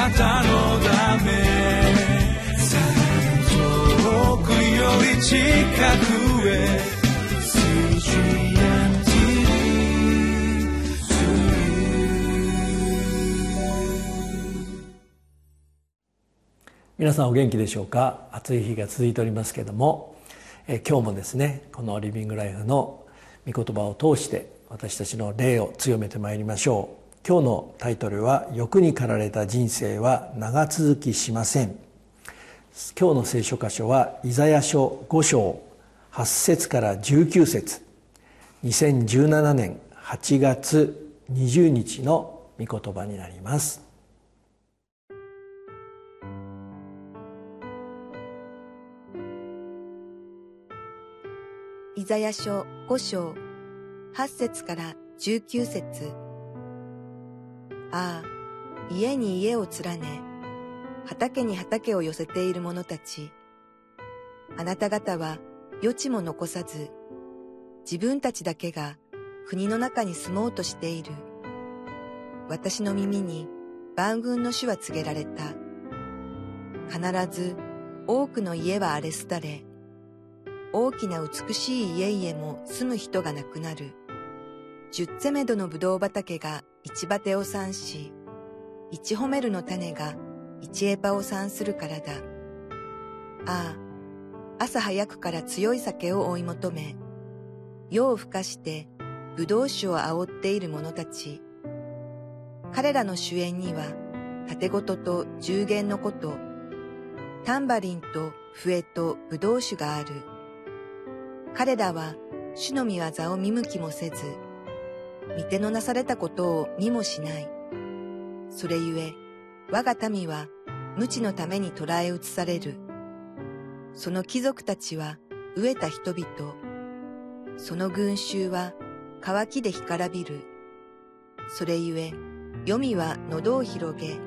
なたのため遠くより近くへ皆さんお元気でしょうか？暑い日が続いておりますけれどもえ今日もですねこのリビングライフの御言葉を通して私たちの霊を強めてまいりましょう。今日のタイトルは「欲に駆られた人生は長続きしません」今日の聖書箇所はイザヤ書5章8節から19節。2017年8月20日の御言葉になります。イザヤ書5章8節から19節。ああ、家に家を連ね、畑に畑を寄せている者たち。あなた方は余地も残さず、自分たちだけが国の中に住もうとしている。私の耳に万軍の主は告げられた。必ず多くの家は荒れ廃れ、大きな美しい家々も住む人がなくなる。十ツメドのブドウ畑が一バテを産し、一ホメルの種が一エパを産するからだ。ああ、朝早くから強い酒を追い求め、夜をふかしてブドウ酒を煽っている者たち。彼らの主演には、盾事と十弦のこと、タンバリンと笛とブドウ酒がある。彼らは主の見業を見向きもせず、見手のなされたことを見もしない。それゆえ、我が民は無知のために捕らえ移される。その貴族たちは飢えた人々。その群衆は乾きで干からびる。それゆえ、黄泉は喉を広げ、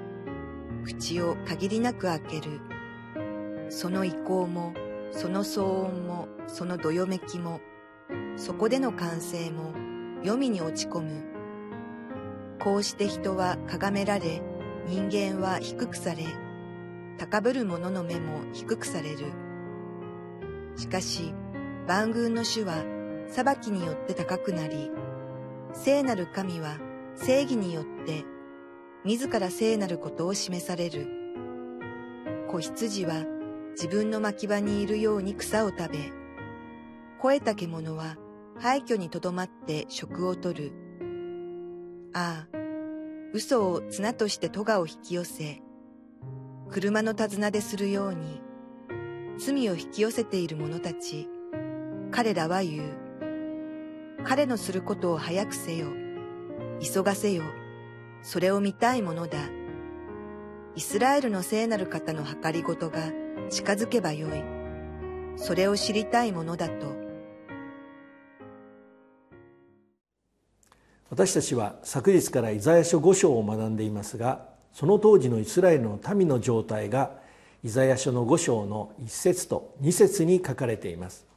口を限りなく開ける。その意向も、その騒音も、そのどよめきも、そこでの歓声も、黄泉に落ち込む。こうして人は崇められ、人間は低くされ、高ぶる者の目も低くされる。しかし、万軍の主は裁きによって高くなり、聖なる神は正義によって自ら聖なることを示される。子羊は自分の牧場にいるように草を食べ、肥えた獣は廃墟にとどまって食をとる。ああ、嘘を綱として戸を引き寄せ、車の手綱でするように、罪を引き寄せている者たち、彼らは言う。彼のすることを早くせよ。急がせよ。それを見たいものだ。イスラエルの聖なる方の計りごとが近づけばよい。それを知りたいものだと。私たちは昨日からイザヤ書5章を学んでいますがその当時のイスラエルの民の状態がイザヤ書の5章の1節と2節に書かれています。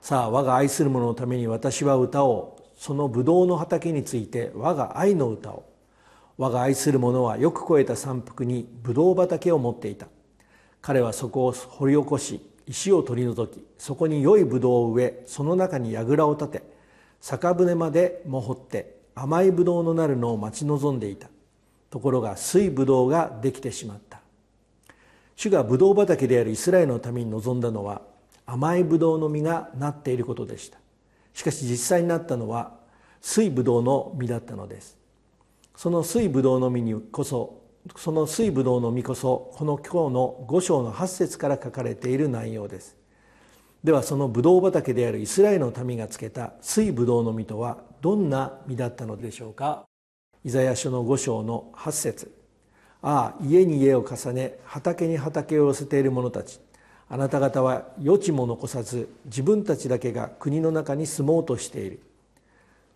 さあ我が愛する者のために私は歌おう。そのブドウの畑について我が愛の歌を我が愛する者はよく肥えた山腹にブドウ畑を持っていた。彼はそこを掘り起こし石を取り除きそこに良いブドウを植えその中に櫓を立て酒舟までも掘って甘いブドウのなるのを待ち望んでいた。ところが水ブドウができてしまった。主がブドウ畑であるイスラエルのために望んだのは甘いブドウの実がなっていることでした。しかし実際になったのは水ブドウの実だったのです。その水ブドウの実にこそその水ブドウの実こそこの今日の5章の8節から書かれている内容です。ではそのブドウ畑であるイスラエルの民がつけた水ブドウの実とはどんな実だったのでしょうか？イザヤ書の5章の8節。ああ家に家を重ね畑に畑を寄せている者たち。あなた方は余地も残さず自分たちだけが国の中に住もうとしている。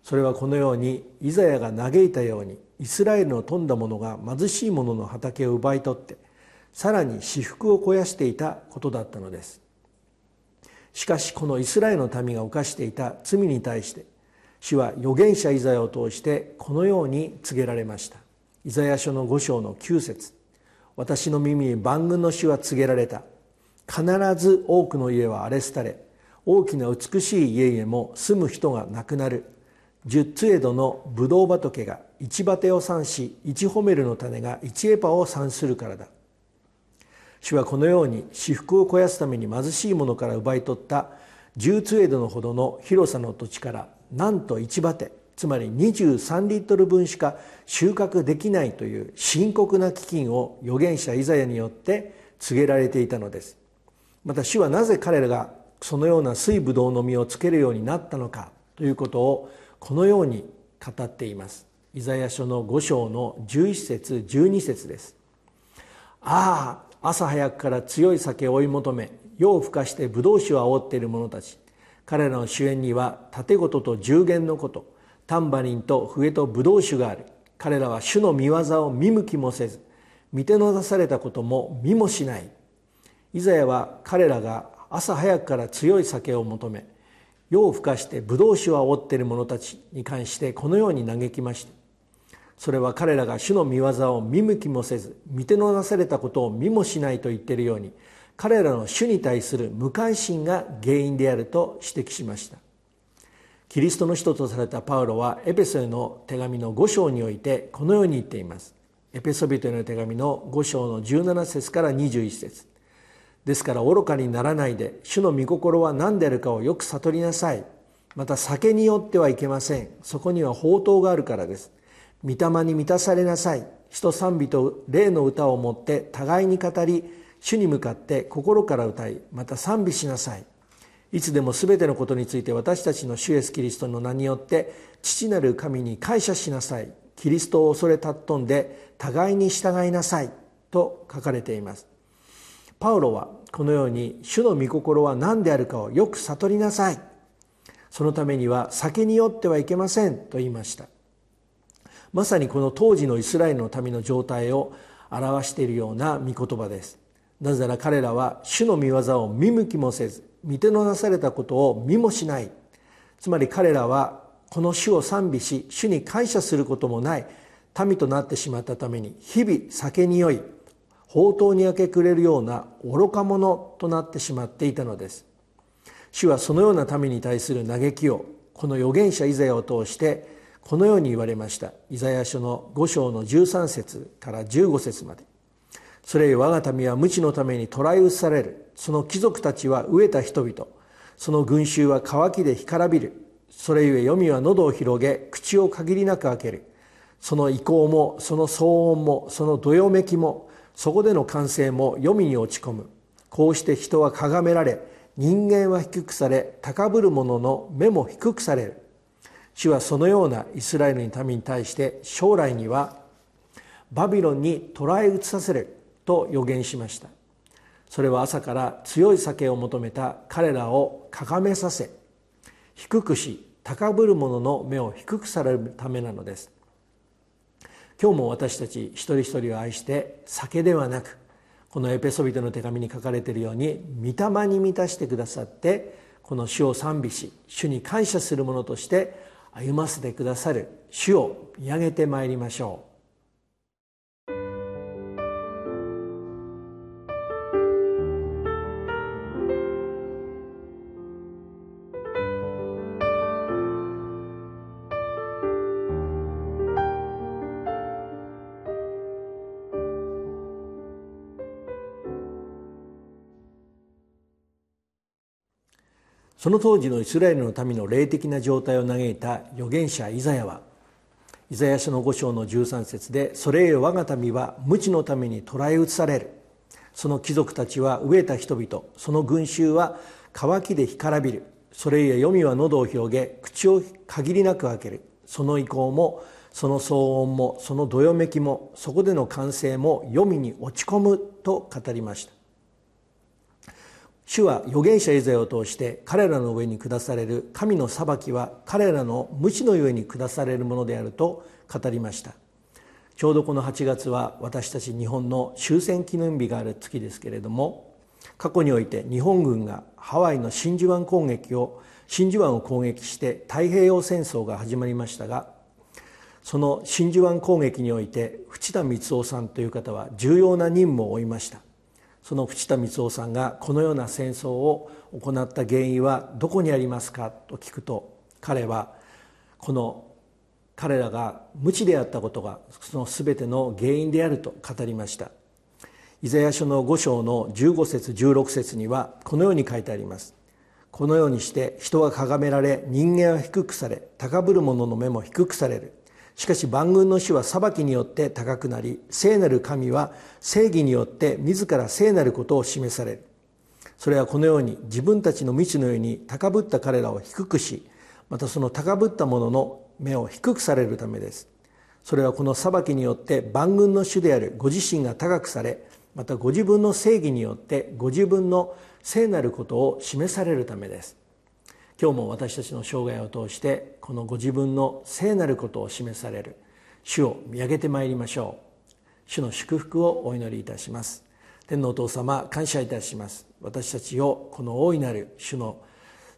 それはこのようにイザヤが嘆いたようにイスラエルの富んだ者が貧しい者の畑を奪い取ってさらに私腹を肥やしていたことだったのです。しかしこのイスラエルの民が犯していた罪に対して主は預言者イザヤを通してこのように告げられました。イザヤ書の5章の9節。私の耳に万軍の主は告げられた。必ず多くの家は荒れ廃れ。大きな美しい家々も住む人が亡くなる。十つエドのブドウ畑が一バテを産し一ホメルの種が一エパを産するからだ。主はこのように私腹を肥やすために貧しい者から奪い取った十ツエドのほどの広さの土地からなんと一バテつまり23リットル分しか収穫できないという深刻な飢饉を預言者イザヤによって告げられていたのです。また主はなぜ彼らがそのような水ぶどうの実をつけるようになったのかということをこのように語っています。イザヤ書の5章の11節12節です。ああ朝早くから強い酒を追い求め夜を更かしてブドウ酒を煽っている者たち。彼らの主演には盾事と従言のことタンバリンと笛とブドウ酒がある。彼らは主の見業を見向きもせず見ての出されたことも見もしない。イザヤは彼らが朝早くから強い酒を求め夜を更かしてブドウ酒を煽っている者たちに関してこのように嘆きました。それは彼らが主の見業を見向きもせず見てのなされたことを見もしないと言っているように彼らの主に対する無関心が原因であると指摘しました。キリストの人とされたパウロはエペソへの手紙の5章においてこのように言っています。エペソビトへの手紙の5章の17節から21節。ですから愚かにならないで主の御心は何であるかをよく悟りなさい。また酒によってはいけません。そこには宝刀があるからです。御霊に満たされなさい。人賛美と霊の歌をもって互いに語り主に向かって心から歌いまた賛美しなさい。いつでも全てのことについて私たちの主イエスキリストの名によって父なる神に感謝しなさい。キリストを恐れ尊んで互いに従いなさい。と書かれています。パウロはこのように主の御心は何であるかをよく悟りなさい。そのためには酒によってはいけません。と言いました。まさにこの当時のイスラエルの民の状態を表しているような御言葉です。なぜなら彼らは主の御業を見向きもせず見てのなされたことを見もしない。つまり彼らはこの主を賛美し主に感謝することもない。民となってしまったために日々酒に酔い宝刀に明け暮れるような愚か者となってしまっていたのです。主はそのような民に対する嘆きをこの預言者イザヤを通してこのように言われました。イザヤ書の5章の13節から15節まで。それゆえ我が民は無知のために捕らえ移される。その貴族たちは飢えた人々。その群衆は渇きで干からびる。それゆえ黄泉は喉を広げ口を限りなく開ける。その意向もその騒音もそのどよめきもそこでの歓声も黄泉に落ち込む。こうして人は咎められ人間は低くされ高ぶる者の目も低くされる。主はそのようなイスラエルの民に対して将来にはバビロンに捕らえ移させる。と予言しました。それは朝から強い酒を求めた彼らをかがめさせ低くし高ぶる者の目を低くされるためなのです。今日も私たち一人一人を愛して酒ではなくこのエペソビトの手紙に書かれているように御霊に満たしてくださってこの主を賛美し主に感謝する者として歩ませてくださる主を見上げてまいりましょう。その当時のイスラエルの民の霊的な状態を嘆いた預言者イザヤはイザヤ書の5章の13節で「それゆえ我が民は無知のために捕らえ移される」その貴族たちは飢えた人々その群衆は渇きで干からびる。それゆえ黄泉は喉を広げ口を限りなく開ける。その意向もその騒音もそのどよめきもそこでの歓声も黄泉に落ち込むと語りました。主は預言者イザヤを通して彼らの上に下される神の裁きは彼らの無知のゆえに下されるものであると語りました。ちょうどこの8月は私たち日本の終戦記念日がある月ですけれども過去において日本軍がハワイの真珠湾攻撃を真珠湾を攻撃して太平洋戦争が始まりましたがその真珠湾攻撃において淵田光雄さんという方は重要な任務を負いました。その淵田光雄さんがこのような戦争を行った原因はどこにありますかと聞くと彼はこの彼らが無知であったことがその全ての原因であると語りました。イザヤ書の5章の15節16節にはこのように書いてあります。このようにして人が咎められ人間は低くされ高ぶる者の目も低くされる。しかし万軍の主は裁きによって高くなり聖なる神は正義によって自ら聖なることを示される。それはこのように自分たちの道のように高ぶった彼らを低くしまたその高ぶった者の目を低くされるためです。それはこの裁きによって万軍の主であるご自身が高くされまたご自分の正義によってご自分の聖なることを示されるためです。今日も私たちの生涯を通してこのご自分の聖なることを示される。主を見上げてまいりましょう。主の祝福をお祈りいたします。天のお父様感謝いたします。私たちをこの大いなる主の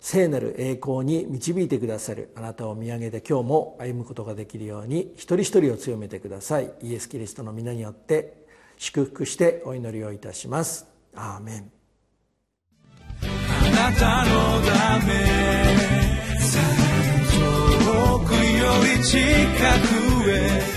聖なる栄光に導いてくださる。あなたを見上げて今日も歩むことができるように一人一人を強めてください。イエス・キリストの皆によって祝福してお祈りをいたします。アーメン。なたのため。遠くより近くへ。